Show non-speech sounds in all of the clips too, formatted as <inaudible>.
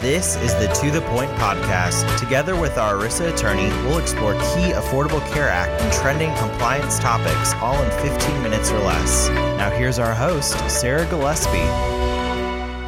This is the To The Point podcast. Together with our ERISA attorney, we'll explore key Affordable Care Act and trending compliance topics all in 15 minutes or less. Now, here's our host, Sarah Gillespie.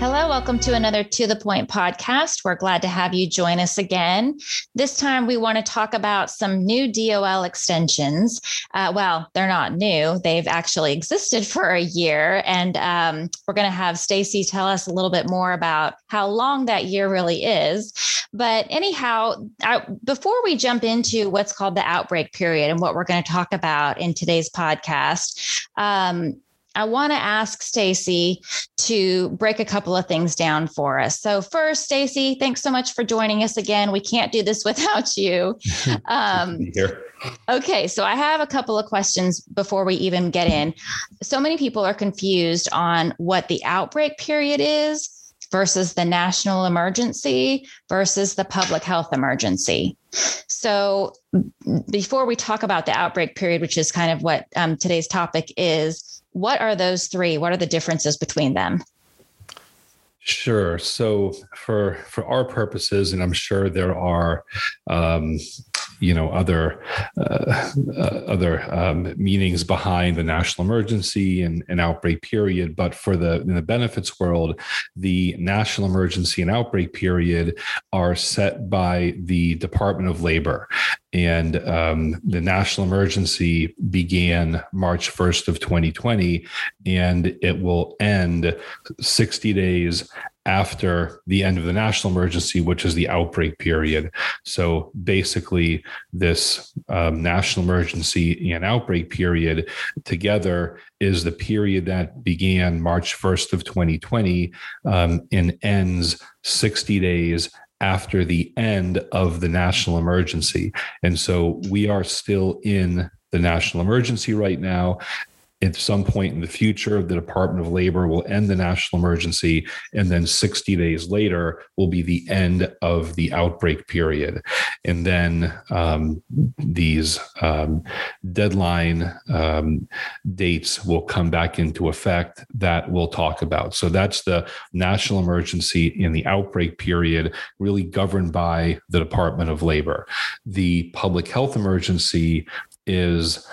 Hello, welcome to another To the Point podcast. We're glad to have you join us again. This time, we want to talk about some new DOL extensions. Uh, well, they're not new; they've actually existed <laughs> for a year, and um, we're going to have Stacy tell us a little bit more about how long that year really is. But anyhow, I, before we jump into what's called the outbreak period and what we're going to talk about in today's podcast, um, I want to ask Stacy to break a couple of things down for us. So first, Stacy, thanks so much for joining us again. We can't do this <laughs> without you. <laughs> Um, here. Okay, so I have a couple of questions before we even get in. So many people are confused on what the outbreak period is versus the national emergency versus the public health emergency. So, before we talk about the outbreak period, which is kind of what um, today's topic is, what are those three? What are the differences between them? Sure. So for for our purposes, and I'm sure there are um, you know other uh, uh, other um, meanings behind the national emergency and, and outbreak period. But for the in the benefits world, the national emergency and outbreak period are set by the Department of Labor, and um, the national emergency began March 1st of 2020, and it will end 60 days after the end of the national emergency, which is the outbreak period. So basically, this um, national emergency and outbreak period together is the period that began March 1st of 2020 um, and ends 60 days after the end of the national emergency. And so we are still in the national emergency right now at some point in the future, the Department of Labor will end the national emergency, and then 60 days later will be the end of the outbreak period. And then um, these um, deadline um, dates will come back into effect that we'll talk about. So that's the national emergency in the outbreak period, really governed by the Department of Labor. The public health emergency is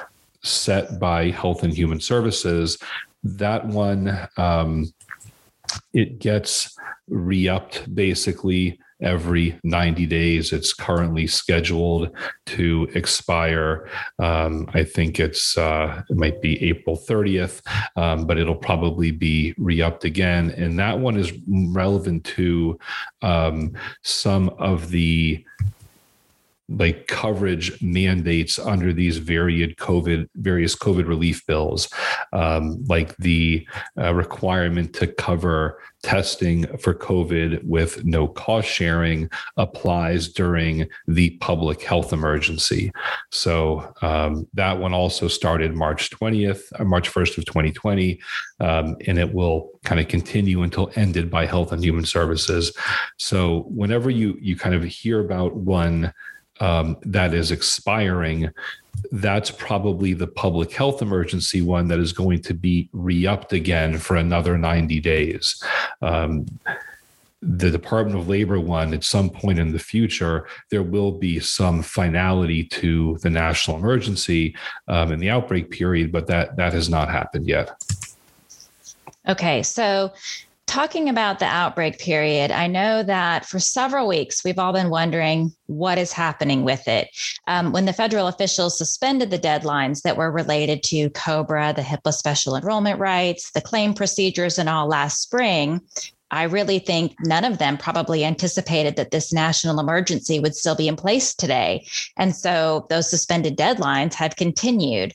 set by Health and Human Services. That one, um, it gets re upped basically every 90 days. It's currently scheduled to expire. Um, I think it's uh, it might be April 30th, um, but it'll probably be re-upped again. And that one is relevant to um, some of the like coverage mandates under these varied COVID, various COVID relief bills, um, like the uh, requirement to cover testing for COVID with no cost sharing applies during the public health emergency. So um, that one also started March 20th, uh, March 1st of 2020, um, and it will kind of continue until ended by Health and Human Services. So whenever you you kind of hear about one um, that is expiring, that's probably the public health emergency one that is going to be re upped again for another 90 days. Um, the Department of Labor one, at some point in the future, there will be some finality to the national emergency um, in the outbreak period, but that that has not happened yet. Okay, so talking about the outbreak period, I know that for several weeks we've all been wondering what is happening with it. Um, when the federal officials suspended the deadlines that were related to COBRA, the HIPAA special enrollment rights, the claim procedures, and all last spring, I really think none of them probably anticipated that this national emergency would still be in place today. And so those suspended deadlines have continued.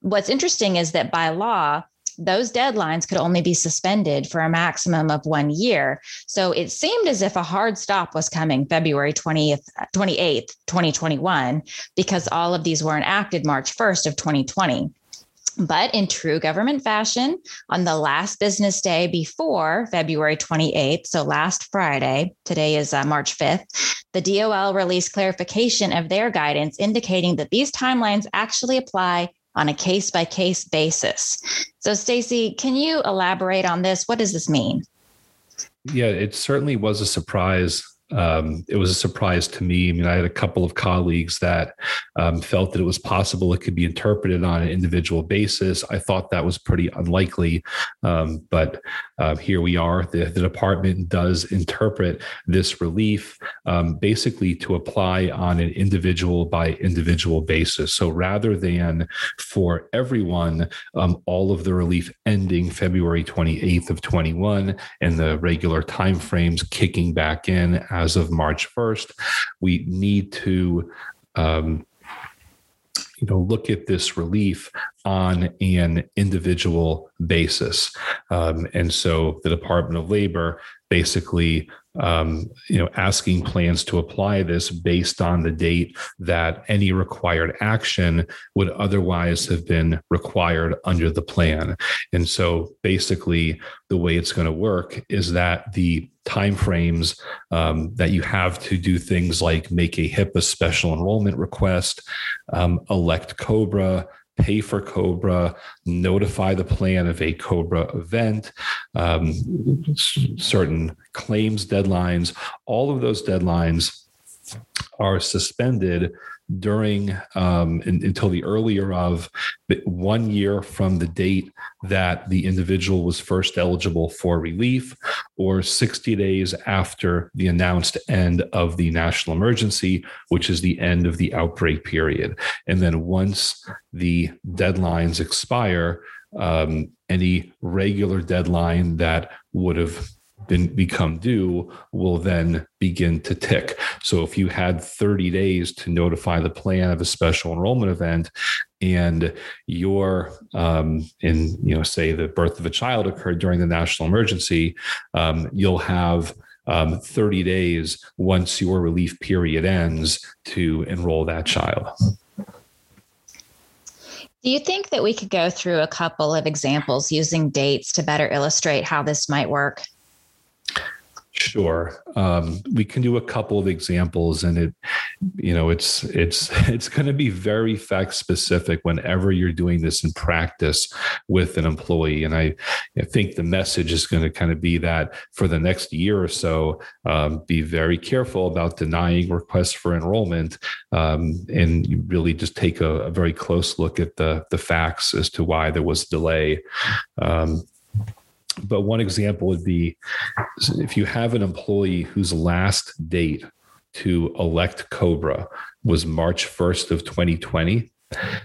What's interesting is that by law, those deadlines could only be suspended for a maximum of one year. So it seemed as if a hard stop was coming February 20th, 28th, 2021, because all of these were enacted March 1st of 2020. But in true government fashion, on the last business day before February 28th, so last Friday, today is uh, March 5th, the DOL released clarification of their guidance indicating that these timelines actually apply on a case by case basis. So, Stacy, can you elaborate on this? What does this mean? yeah, it certainly was a surprise um, it was a surprise to me. I mean, I had a couple of colleagues that um, felt that it was possible it could be interpreted on an individual basis. I thought that was pretty unlikely, um, but uh, here we are. The, the, department does interpret this relief um, basically to apply on an individual by individual basis. So rather than for everyone, um, all of the relief ending February 28th of 21 and the regular timeframes kicking back in as of March 1st. We need to um, you know look at this relief on an individual basis um, and so the department of labor basically um, you know asking plans to apply this based on the date that any required action would otherwise have been required under the plan. And so basically the way it's going to work is that the timeframes um, that you have to do things like make a HIPAA special enrollment request, um, elect COBRA, pay for Cobra, notify the plan of a Cobra event, um, certain claims deadlines, all of those deadlines are suspended during um, in, until the earlier of one year from the date that the individual was first eligible for relief, or 60 days after the announced end of the national emergency, which is the end of the outbreak period. And then once the deadlines expire, um, any regular deadline that would have been become due will then begin to tick. So if you had 30 days to notify the plan of a special enrollment event and your um, in you know say the birth of a child occurred during the national emergency, um, you'll have um, 30 days once your relief period ends to enroll that child. Do you think that we could go through a couple of examples using dates to better illustrate how this might work? Sure, um, we can do a couple of examples, and it, you know, it's it's <laughs> it's going to be very fact specific whenever you're doing this in practice with an employee. And I, I think the message is going to kind of be that for the next year or so, um, be very careful about denying requests for enrollment, um, and you really just take a, a, very close look at the the facts as to why there was delay. Um, but one example would be if you have an employee whose last date to elect Cobra was March 1st of 2020,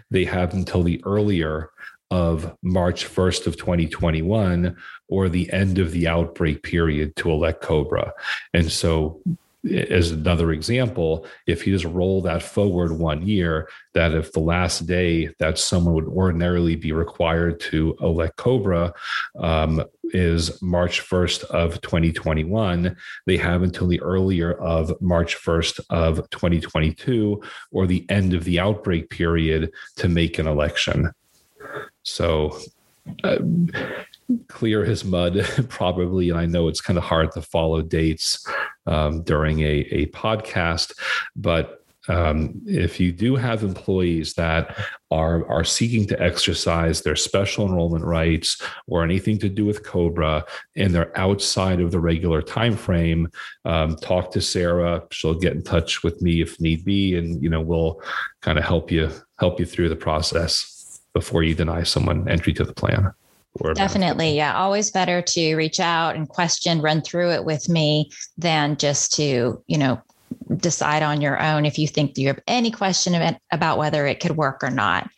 they have until the earlier of March 1st of 2021 or the end of the outbreak period to elect Cobra. And so as another example, if you just roll that forward one year, that if the last day that someone would ordinarily be required to elect Cobra um, is March 1st of 2021, they have until the earlier of March 1st of 2022 or the end of the outbreak period to make an election. So, uh, clear his mud <laughs> probably and i know it's kind of hard to follow dates um, during a, a podcast but um, if you do have employees that are are seeking to exercise their special enrollment rights or anything to do with cobra and they're outside of the regular time frame um, talk to sarah. She'll get in touch with me if need be and you know we'll kind of help you help you through the process before you deny someone entry to the plan Definitely. Yeah. Always better to reach out and question, run through it with me than just to, you know, decide on your own if you think you have any question about, whether it could work or not.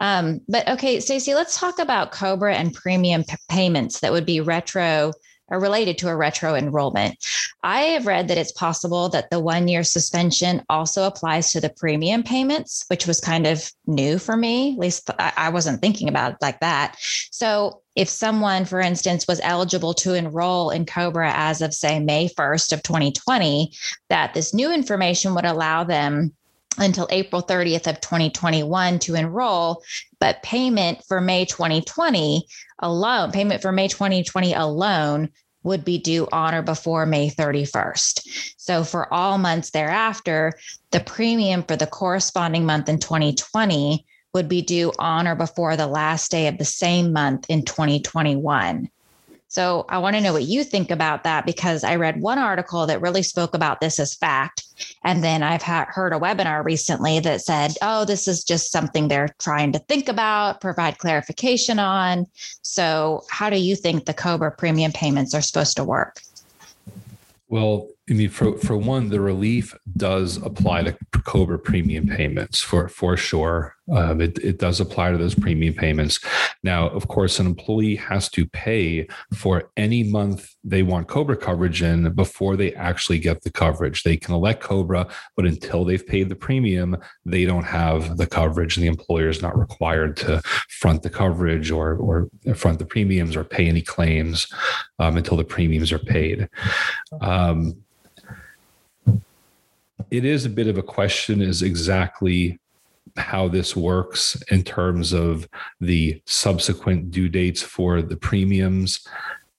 Um, but okay, Stacey, let's talk about Cobra and premium p- payments that would be retro are related to a retro enrollment. I have read that it's possible that the one year suspension also applies to the premium payments, which was kind of new for me. At least I wasn't thinking about it like that. So, if someone, for instance, was eligible to enroll in Cobra as of, say, May 1st of 2020, that this new information would allow them until April 30th of 2021 to enroll, but payment for May 2020 alone, payment for May 2020 alone would be due on or before May 31st. So for all months thereafter, the premium for the corresponding month in 2020 would be due on or before the last day of the same month in 2021. So I want to know what you think about that because I read one article that really spoke about this as fact. And then I've ha- heard a webinar recently that said, oh, this is just something they're trying to think about, provide clarification on. So, how do you think the COBRA premium payments are supposed to work? Well, I mean, for for one, the relief does apply to COBRA premium payments for for sure. Um, it, it does apply to those premium payments. Now, of course, an employee has to pay for any month they want COBRA coverage in before they actually get the coverage. They can elect COBRA, but until they've paid the premium, they don't have the coverage, and the employer is not required to front the coverage or or front the premiums or pay any claims um, until the premiums are paid. Um, it is a bit of a question is exactly how this works in terms of the subsequent due dates for the premiums.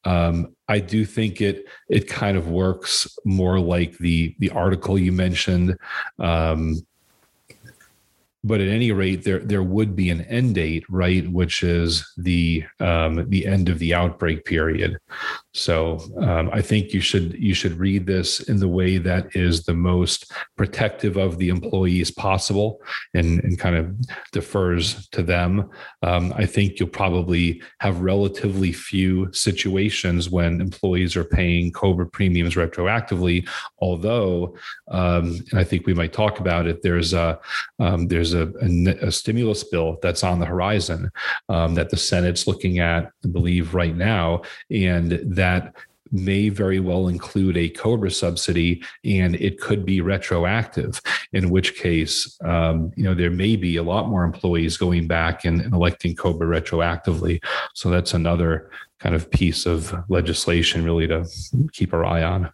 Um, I do think it it kind of works more like the the article you mentioned. Um, but at any rate, there there would be an end date, right, which is the um, the end of the outbreak period. So um, I think you should you should read this in the way that is the most protective of the employees possible, and and kind of defers to them. Um, I think you'll probably have relatively few situations when employees are paying COBRA premiums retroactively. Although, um, and I think we might talk about it. There's a um, there's a, a, a, stimulus bill that's on the horizon um, that the Senate's looking at, I believe, right now, and that may very well include a COBRA subsidy and it could be retroactive, in which case, um, you know, there may be a lot more employees going back and, and electing COBRA retroactively. So that's another kind of piece of legislation really to keep our eye on.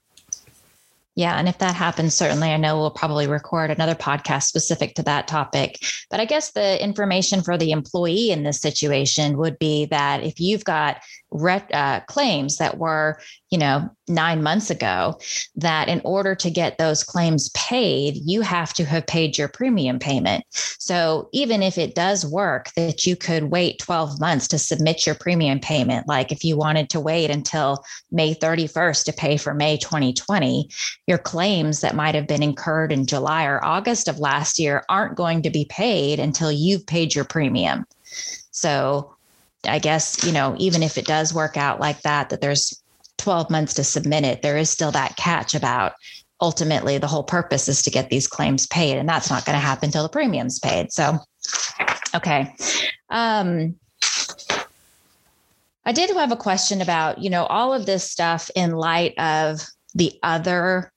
Yeah. And if that happens, certainly I know we'll probably record another podcast specific to that topic. But I guess the information for the employee in this situation would be that if you've got ret- uh, claims that were, you know, nine months ago, that in order to get those claims paid, you have to have paid your premium payment. So even if it does work that you could wait 12 months to submit your premium payment, like if you wanted to wait until May 31st to pay for May 2020, your claims that might have been incurred in July or August of last year aren't going to be paid until you've paid your premium. So I guess, you know, even if it does work out like that, that there's 12 months to submit it, there is still that catch about ultimately the whole purpose is to get these claims paid. And that's not going to happen until the premium's paid. So, okay. Um, I did have a question about, you know, all of this stuff in light of the other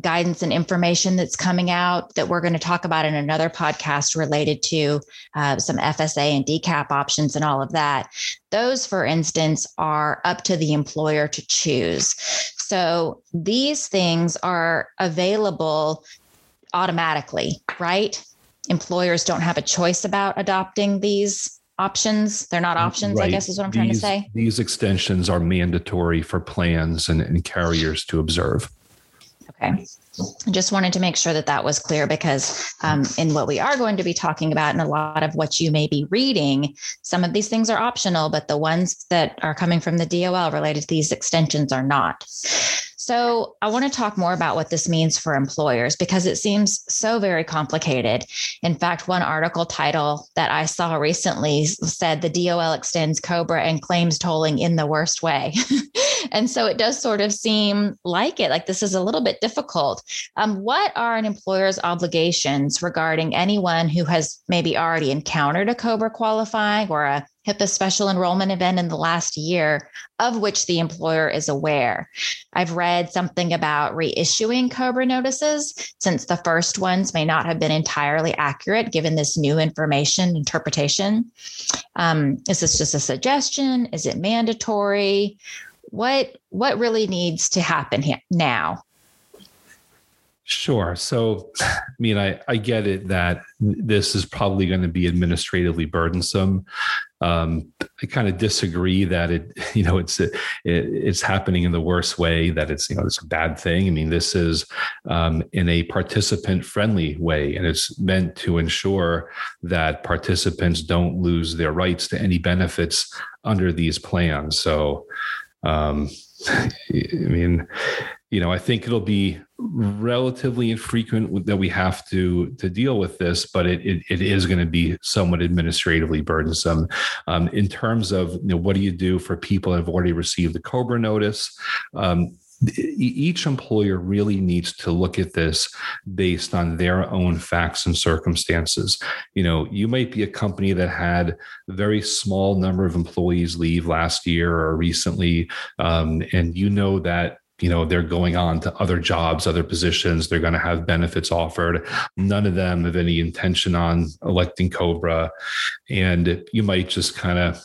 guidance and information that's coming out that we're going to talk about in another podcast related to uh, some FSA and DCAP options and all of that. Those, for instance, are up to the employer to choose. So these things are available automatically, right? Employers don't have a choice about adopting these options. They're not options, right. I guess is what I'm these, trying to say. These extensions are mandatory for plans and, and carriers to observe. Okay. I just wanted to make sure that that was clear because um, in what we are going to be talking about and a lot of what you may be reading, some of these things are optional, but the ones that are coming from the DOL related to these extensions are not. So, I want to talk more about what this means for employers because it seems so very complicated. In fact, one article title that I saw recently said the DOL extends COBRA and claims tolling in the worst way. <laughs> and so it does sort of seem like it, like this is a little bit difficult. Um, what are an employer's obligations regarding anyone who has maybe already encountered a COBRA qualifying or a HIPAA special enrollment event in the last year of which the employer is aware. I've read something about reissuing COBRA notices since the first ones may not have been entirely accurate given this new information interpretation. Um, is this just a suggestion? Is it mandatory? What what really needs to happen here now? Sure. So, I mean, I, I get it that this is probably going to be administratively burdensome. Um, I kind of disagree that it, <laughs> you know, it's it, it's happening in the worst way. That it's you know it's a bad thing. I mean, this is um, in a participant friendly way, and it's meant to ensure that participants don't lose their rights to any benefits under these plans. So, Um, <laughs> I mean, you know, I think it'll be relatively infrequent that we have to to deal with this, but it it, it is going to be somewhat administratively burdensome. Um, in terms of you know, what do you do for people that have already received the COBRA notice? Um, each employer really needs to look at this based on their own facts and circumstances. You know you might be a company that had a very small number of employees leave last year or recently um, and you know that you know they're going on to other jobs other positions they're going to have benefits offered. None of them have any intention on electing cobra. And you might just kind of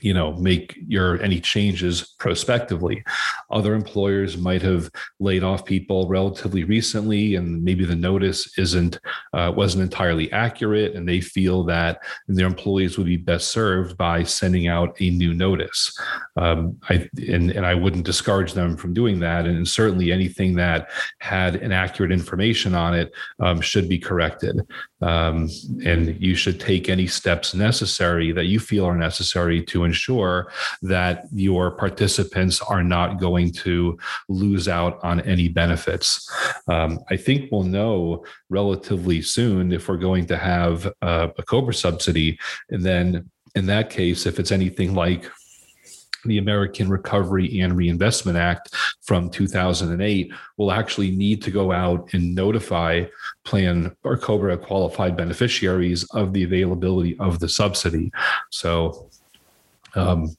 you know make your any changes prospectively. Other employers might have laid off people relatively recently and maybe the notice isn't uh, wasn't entirely accurate and they feel that their employees would be best served by sending out a new notice. Um, I, and, and i wouldn't discourage them from doing that and certainly anything that had inaccurate information on it um, should be corrected um, and you should take any steps necessary that you feel are necessary to ensure that your participants are not going to lose out on any benefits. Um, I think we'll know relatively soon if we're going to have a, a COBRA subsidy. And then in that case, if it's anything like the American Recovery and Reinvestment Act from 2008 will actually need to go out and notify plan or COBRA qualified beneficiaries of the availability of the subsidy. So, um,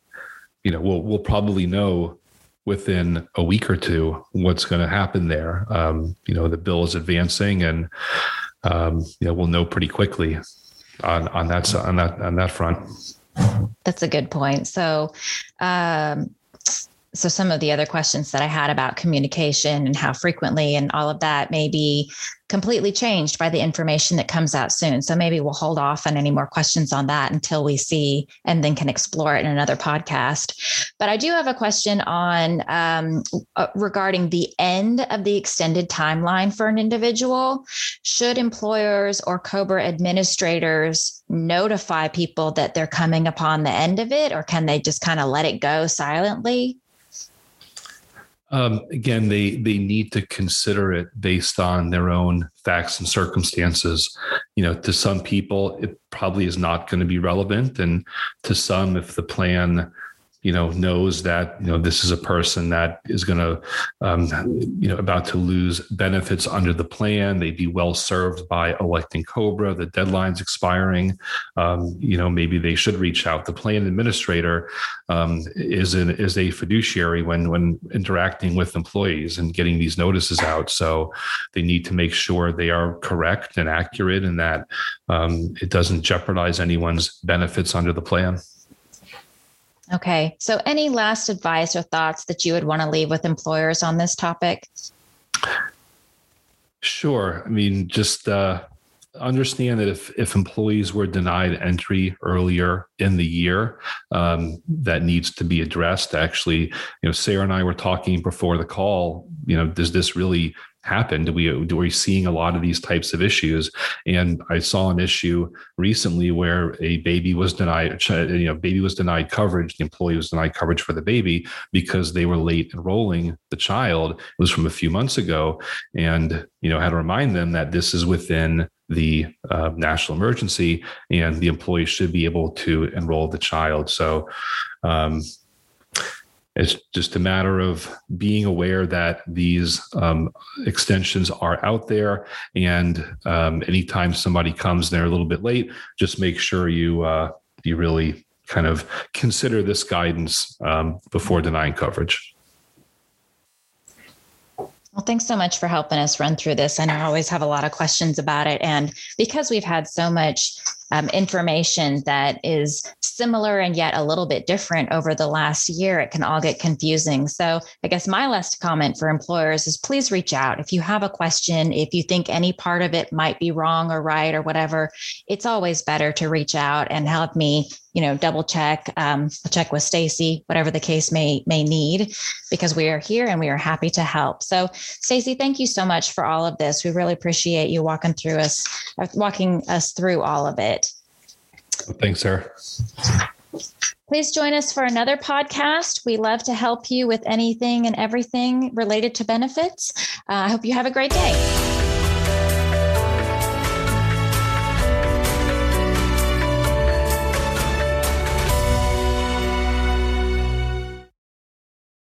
you know, we'll we'll probably know within a week or two what's going to happen there. Um, you know, the bill is advancing, and um, you know, we'll know pretty quickly on on that on that on that front. That's a good point. So, um, so some of the other questions that I had about communication and how frequently and all of that may be completely changed by the information that comes out soon. So maybe we'll hold off on any more questions on that until we see and then can explore it in another podcast. But I do have a question on um, uh, regarding the end of the extended timeline for an individual. Should employers or COBRA administrators notify people that they're coming upon the end of it, or can they just kind of let it go silently? Um, again, they they need to consider it based on their own facts and circumstances. You know, to some people, it probably is not going to be relevant, and to some, if the plan you know knows that you know this is a person that is going to um, you know about to lose benefits under the plan. They'd be well served by electing cobra. The deadline's expiring. Um, you know maybe they should reach out. The plan administrator um, is an is a fiduciary when when interacting with employees and getting these notices out. So they need to make sure they are correct and accurate and that um, it doesn't jeopardize anyone's benefits under the plan Okay. So, any last advice or thoughts that you would want to leave with employers on this topic? Sure. I mean, just uh, understand that if if employees were denied entry earlier in the year, um, that needs to be addressed. Actually, you know, Sarah and I were talking before the call. You know, does this really happen? Do we do we seeing a lot of these types of issues? And I saw an issue recently where a baby was denied, you know, baby was denied coverage. The employee was denied coverage for the baby because they were late enrolling the child. It was from a few months ago, and you know, had to remind them that this is within the uh, national emergency, and the employee should be able to enroll the child. So. Um, it's just a matter of being aware that these um, extensions are out there. And um, anytime somebody comes there a little bit late, just make sure you uh, you really kind of consider this guidance um, before denying coverage. Well, thanks so much for helping us run through this. I know I always have a lot of questions about it. And because we've had so much um, information that is similar and yet a little bit different over the last year, it can all get confusing. So, I guess my last comment for employers is please reach out. If you have a question, if you think any part of it might be wrong or right or whatever, it's always better to reach out and help me you know double check um, check with stacy whatever the case may may need because we are here and we are happy to help so stacy thank you so much for all of this we really appreciate you walking through us walking us through all of it Thanks, Sarah. Please join us for another podcast. We love to help you with anything and everything related to benefits. Uh, I hope you have a great day.